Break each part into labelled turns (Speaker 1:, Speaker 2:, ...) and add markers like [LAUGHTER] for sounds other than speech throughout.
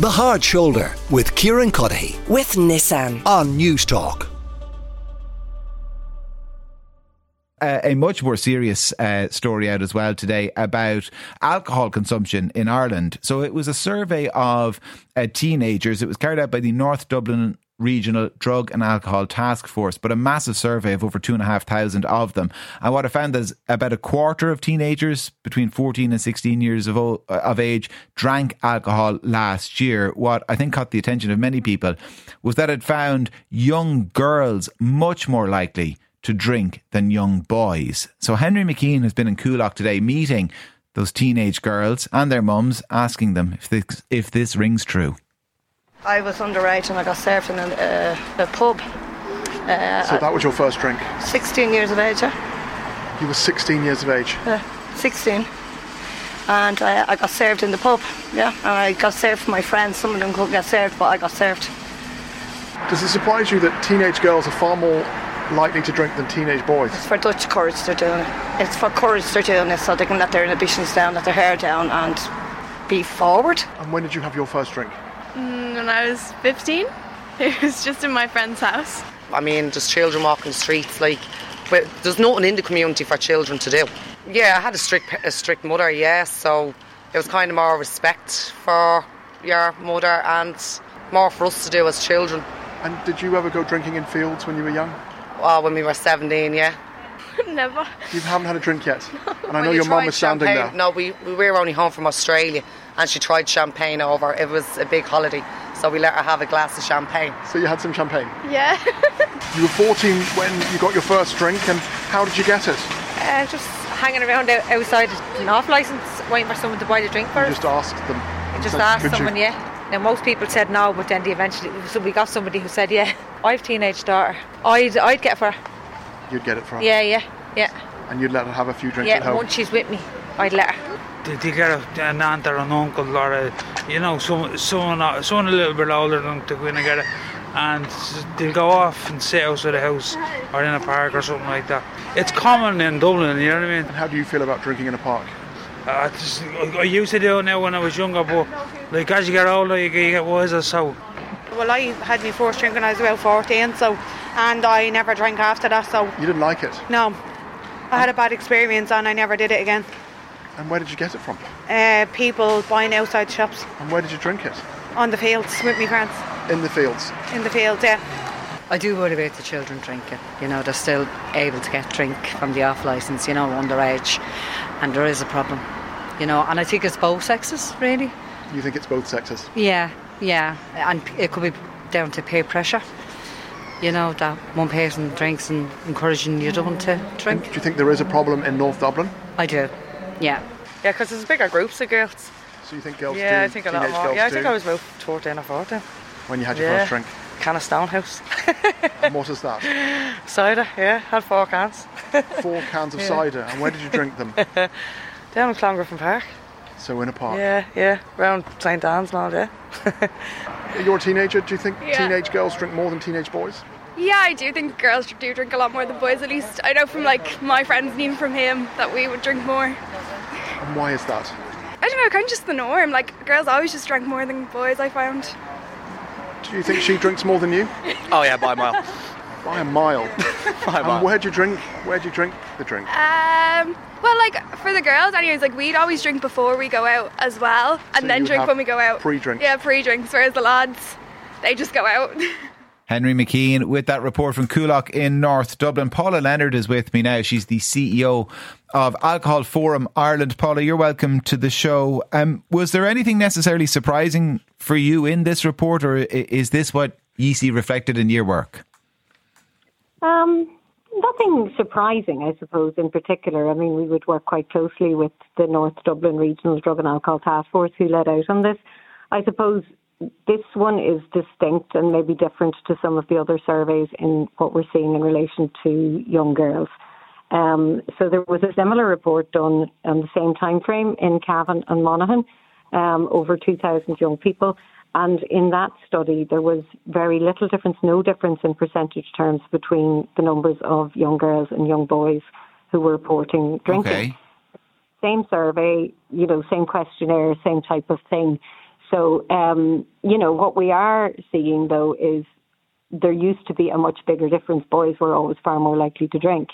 Speaker 1: The Hard Shoulder with Kieran Cuddihy
Speaker 2: with Nissan.
Speaker 1: on Newstalk.
Speaker 3: uh, a much more serious uh, story out as well today about alcohol consumption in Ireland. So it was a survey of uh, teenagers. It was carried out by the North Dublin Regional Drug and Alcohol Task Force, but a massive survey of over two and a half thousand of them. And what I found is about a quarter of teenagers between 14 and 16 years of, o- uh, of age drank alcohol last year. What I think caught the attention of many people was that it found young girls much more likely to drink than young boys. So Henry McKean has been in Coolock today meeting those teenage girls and their mums, asking them if this, if this rings true.
Speaker 4: I was underage and I got served in a, uh, a pub. Uh,
Speaker 5: So that was your first drink.
Speaker 4: 16 years of age, yeah.
Speaker 5: You were 16 years of age.
Speaker 4: Uh, 16. And uh, I got served in the pub, yeah. And I got served for my friends. Some of them couldn't get served, but I got served.
Speaker 5: Does it surprise you that teenage girls are far more likely to drink than teenage boys?
Speaker 4: It's for Dutch courage they're doing it. It's for courage they're doing it so they can let their inhibitions down, let their hair down, and be forward.
Speaker 5: And when did you have your first drink?
Speaker 6: Mm, when I was 15. [LAUGHS] It was just in my friend's house.
Speaker 7: I mean, there's children walking the streets, like, but there's nothing in the community for children to do. Yeah, I had a strict, a strict mother, yeah, so it was kind of more respect for your mother and more for us to do as children.
Speaker 5: And did you ever go drinking in fields when you were young?
Speaker 7: Oh, when we were 17, yeah. [LAUGHS]
Speaker 6: Never.
Speaker 5: You haven't had a drink yet. [LAUGHS] And I know your mum was standing
Speaker 7: champagne-
Speaker 5: there.
Speaker 7: No, we, we were only home from Australia and she tried champagne over. It was a big holiday, so we let her have a glass of champagne.
Speaker 5: So you had some champagne.
Speaker 6: Yeah. [LAUGHS]
Speaker 5: You were 14 when you got your first drink, and how did you get it?
Speaker 8: Uh, just hanging around outside an off licence, waiting for someone to buy the drink for
Speaker 5: You
Speaker 8: us.
Speaker 5: just asked them.
Speaker 8: just
Speaker 5: said,
Speaker 8: asked
Speaker 5: "Could you-"
Speaker 8: someone, yeah. Now most people said no, but then they eventually, so we got somebody who said, yeah. I have a teenage daughter. I'd, I'd get for her.
Speaker 5: You'd get it from.
Speaker 8: Yeah, yeah, yeah.
Speaker 5: And you'd let her have a few drinks
Speaker 8: Yeah,
Speaker 5: at home.
Speaker 8: Yeah, once she's with me, I'd let her.
Speaker 9: Did you get a, an aunt or an uncle or a, you know, someone, someone, someone a little bit older than them to go in and get it? And they'll go off and sit outside the house or in a park or something like that. It's common in Dublin, you know what I mean?
Speaker 5: And how do you feel about drinking in a park?
Speaker 9: Uh, just, I I used to do it now when I was younger, but like as you get older, you get, you get wiser. So
Speaker 10: Well, I had my first drink when I was about 14, so, and I never drank after that, so
Speaker 5: You didn't like it.
Speaker 10: no. I had a bad experience and I never did it again.
Speaker 5: And where did you get it from?
Speaker 10: Uh, people buying outside shops
Speaker 5: And where did you drink it?
Speaker 10: on the fields with my friends.
Speaker 5: In the fields.
Speaker 10: In the fields, yeah.
Speaker 11: I do worry about the children drinking. You know, they're still able to get drink from the off licence, you know, underage. And there is a problem. You know, and I think it's both sexes, really.
Speaker 5: You think it's both sexes?
Speaker 11: Yeah, yeah. And it could be down to peer pressure. You know, that one person drinks and encouraging the other one to drink.
Speaker 5: Do you think there is a problem in North Dublin?
Speaker 11: I do, yeah.
Speaker 12: Yeah, because there's bigger groups of girls.
Speaker 5: So you think girls
Speaker 12: yeah,
Speaker 5: do?
Speaker 12: I think a lot more. Yeah, I
Speaker 5: do,
Speaker 12: think I was about 14 or 14.
Speaker 5: When you had your
Speaker 12: yeah.
Speaker 5: first drink.
Speaker 12: Can of Stonehouse.
Speaker 5: And what is that? [LAUGHS]
Speaker 12: Cider, yeah, had four cans.
Speaker 5: Four cans of [LAUGHS]
Speaker 12: Yeah.
Speaker 5: cider. And where did you drink them? [LAUGHS]
Speaker 12: Down in Clongriffin Park.
Speaker 5: So in a park.
Speaker 12: Yeah, yeah, around St Anne's and all, yeah.
Speaker 5: You're a teenager. Do you think
Speaker 6: Yeah.
Speaker 5: teenage girls drink more than teenage boys?
Speaker 6: Yeah, I do think girls do drink a lot more than boys. At least I know from like my friends and even from him that we would drink more.
Speaker 5: And why is that?
Speaker 6: I don't know, kind of just the norm. Like girls always just drank more than boys. I found.
Speaker 5: Do you think she drinks more than you?
Speaker 13: Oh yeah, by a mile.
Speaker 5: By a mile. [LAUGHS]
Speaker 13: By a
Speaker 5: and where do you drink? Where do you drink the drink?
Speaker 6: Um, well, like for the girls, anyways, like we'd always drink before we go out as well, and
Speaker 5: So
Speaker 6: then drink when we go out.
Speaker 5: pre-drinks.
Speaker 6: Yeah, pre-drinks. Whereas the lads, they just go out. [LAUGHS]
Speaker 3: Henry McKean with that report from Coolock in North Dublin. Paula Leonard is with me now. She's the CEO of Alcohol Forum Ireland. Paula, you're welcome to the show. Um, was there anything necessarily surprising for you in this report, or is this what you see reflected in your work?
Speaker 14: Um, nothing surprising, I suppose, in particular. I mean, we would work quite closely with the North Dublin Regional Drug and Alcohol Task Force who led out on this. I suppose this one is distinct and maybe different to some of the other surveys in what we're seeing in relation to young girls. Um, so there was a similar report done on the same time frame in Cavan and Monaghan, um, over 2,000 young people. And in that study, there was very little difference, no difference in percentage terms between the numbers of young girls and young boys who were reporting drinking.
Speaker 3: Okay.
Speaker 14: Same survey, you know, same questionnaire, same type of thing. So, um, you know, what we are seeing though is there used to be a much bigger difference. Boys were always far more likely to drink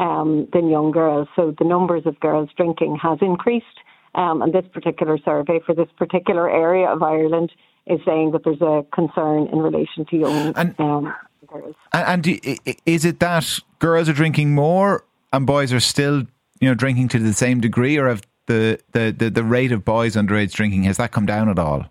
Speaker 14: um, than young girls. So the numbers of girls drinking has increased. Um, and this particular survey for this particular area of Ireland is saying that there's a concern in relation to young
Speaker 3: and,
Speaker 14: um, girls.
Speaker 3: And, and is it that girls are drinking more and boys are still, you know, drinking to the same degree, or have the, the, the, the rate of boys underage drinking has that come down at all?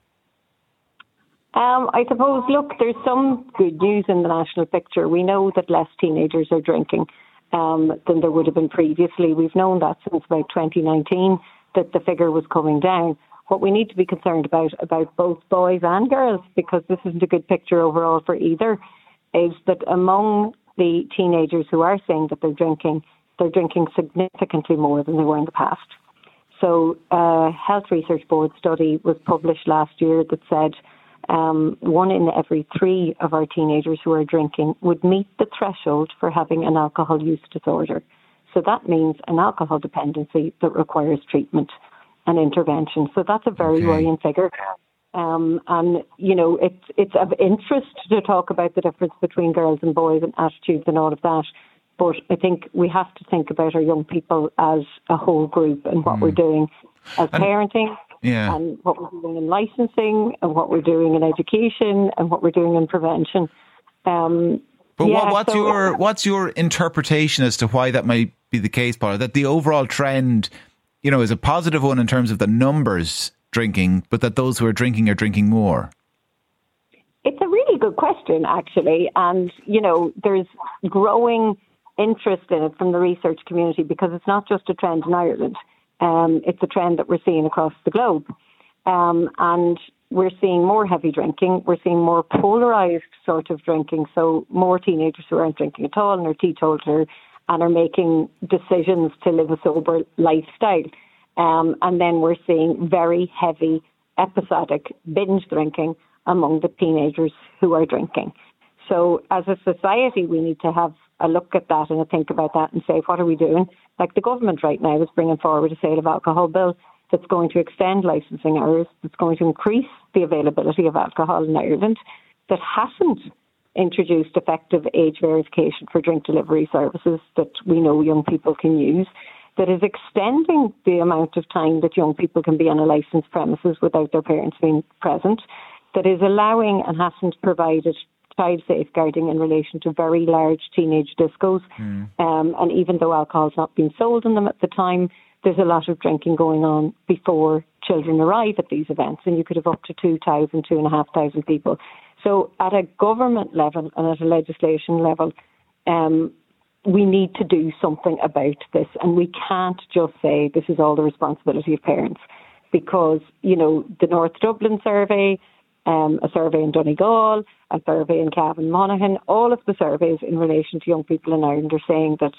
Speaker 14: Um, I suppose, look, there's some good news in the national picture. We know that less teenagers are drinking um, than there would have been previously. We've known that since about 2019 that the figure was coming down. What we need to be concerned about, about both boys and girls, because this isn't a good picture overall for either, is that among the teenagers who are saying that they're drinking, they're drinking significantly more than they were in the past. So, a Health Research Board study was published last year that said um, one in every three of our teenagers who are drinking would meet the threshold for having an alcohol use disorder. So that means an alcohol dependency that requires treatment and intervention. So that's a very okay. worrying figure. Um, and you know, it's it's of interest to talk about the difference between girls and boys and attitudes and all of that. But I think we have to think about our young people as a whole group and what mm. we're doing as and, parenting,
Speaker 3: yeah.
Speaker 14: and what we're doing in licensing, and what we're doing in education, and what we're doing in prevention. Um,
Speaker 3: but
Speaker 14: yeah,
Speaker 3: what, what's
Speaker 14: so,
Speaker 3: your what's your interpretation as to why that might be the case, Paula? That the overall trend, you know, is a positive one in terms of the numbers drinking, but that those who are drinking are drinking more.
Speaker 14: It's a really good question, actually, and you know, there's growing interest in it from the research community because it's not just a trend in Ireland. Um, it's a trend that we're seeing across the globe. Um, and we're seeing more heavy drinking. We're seeing more polarized sort of drinking. So more teenagers who aren't drinking at all and are teetotaler and are making decisions to live a sober lifestyle. Um, and then we're seeing very heavy episodic binge drinking among the teenagers who are drinking. So as a society, we need to have a look at that and a think about that and say, what are we doing? Like the government right now is bringing forward a sale of alcohol bill that's going to extend licensing hours, that's going to increase the availability of alcohol in Ireland, that hasn't introduced effective age verification for drink delivery services that we know young people can use, that is extending the amount of time that young people can be on a licensed premises without their parents being present, that is allowing and hasn't provided child safeguarding in relation to very large teenage discos. Mm. Um, and even though alcohol's not being sold in them at the time, there's a lot of drinking going on before children arrive at these events, and you could have up to 2,000, 2,500 people. So, at a government level and at a legislation level, um, we need to do something about this, and we can't just say this is all the responsibility of parents, because you know the North Dublin survey, um, a survey in Donegal, a survey in Cavan Monaghan, all of the surveys in relation to young people in Ireland are saying that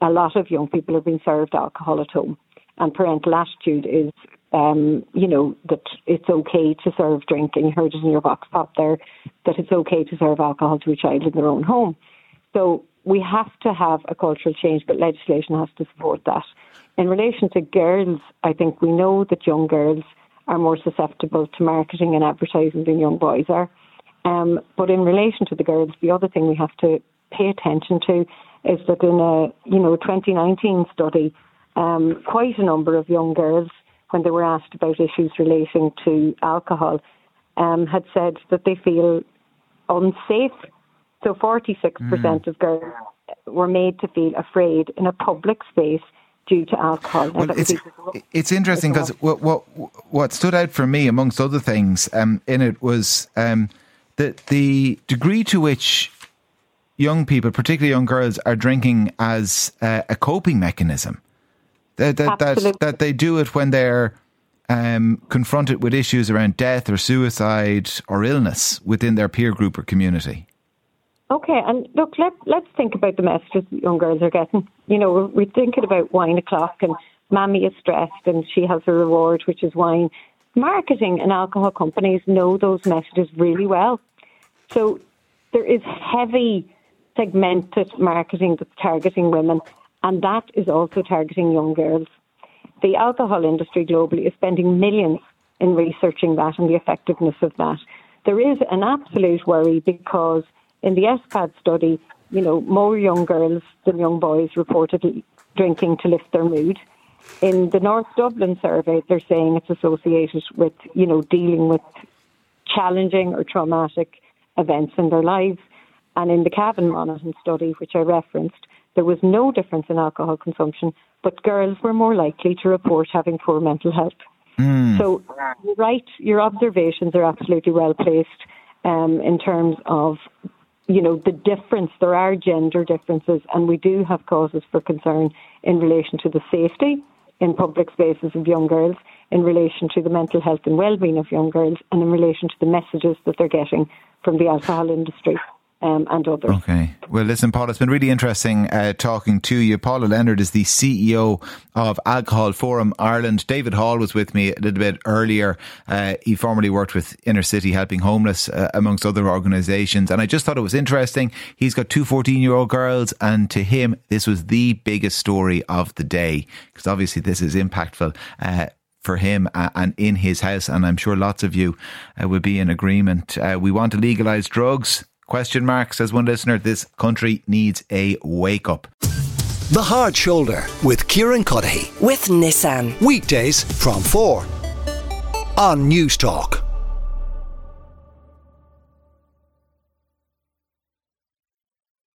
Speaker 14: a lot of young people are being served alcohol at home. And parental attitude is, um, you know, that it's okay to serve drink, and you heard it in your vox pop there, that it's okay to serve alcohol to a child in their own home. So we have to have a cultural change, but legislation has to support that. In relation to girls, I think we know that young girls are more susceptible to marketing and advertising than young boys are. Um, but in relation to the girls, the other thing we have to pay attention to is that in a you know 2019 study, um, quite a number of young girls, when they were asked about issues relating to alcohol, um, had said that they feel unsafe. So 46% mm. of girls were made to feel afraid in a public space due to alcohol.
Speaker 3: Well, it's, it's interesting because what, what, what stood out for me, amongst other things, um, in it was um, the the degree to which young people, particularly young girls, are drinking as uh, a coping mechanism. That that, that that they do it when they're um, confronted with issues around death or suicide or illness within their peer group or community.
Speaker 14: Okay, and look, let, let's think about the messages young girls are getting. You know, we're, we're thinking about wine o'clock and mammy is stressed and she has a reward, which is wine. Marketing and alcohol companies know those messages really well. So there is heavy segmented marketing that's targeting women, and that is also targeting young girls. The alcohol industry globally is spending millions in researching that and the effectiveness of that. There is an absolute worry because in the ESPAD study, you know, more young girls than young boys reported drinking to lift their mood. In the North Dublin survey, they're saying it's associated with, you know, dealing with challenging or traumatic events in their lives. And in the Cavan Monaghan study, which I referenced, there was no difference in alcohol consumption, but girls were more likely to report having poor mental health.
Speaker 3: Mm.
Speaker 14: So, right, your observations are absolutely well placed um, in terms of, you know, the difference. There are gender differences, and we do have causes for concern in relation to the safety in public spaces of young girls, in relation to the mental health and well-being of young girls, and in relation to the messages that they're getting from the alcohol industry um, and others.
Speaker 3: Okay. Well, listen, Paul, it's been really interesting uh, talking to you. Paula Leonard is the CEO of Alcohol Forum Ireland. David Hall was with me a little bit earlier. Uh, he formerly worked with Inner City Helping Homeless, uh, amongst other organisations. And I just thought it was interesting. He's got two 14 year old girls, and to him, this was the biggest story of the day because obviously this is impactful uh, for him uh, and in his house. And I'm sure lots of you uh, will be in agreement. Uh, we want to legalise drugs. Question mark, says one listener. This country needs a wake up.
Speaker 1: The Hard Shoulder with Kieran Cuddihy.
Speaker 2: With Nissan.
Speaker 1: Weekdays from 4 on Newstalk.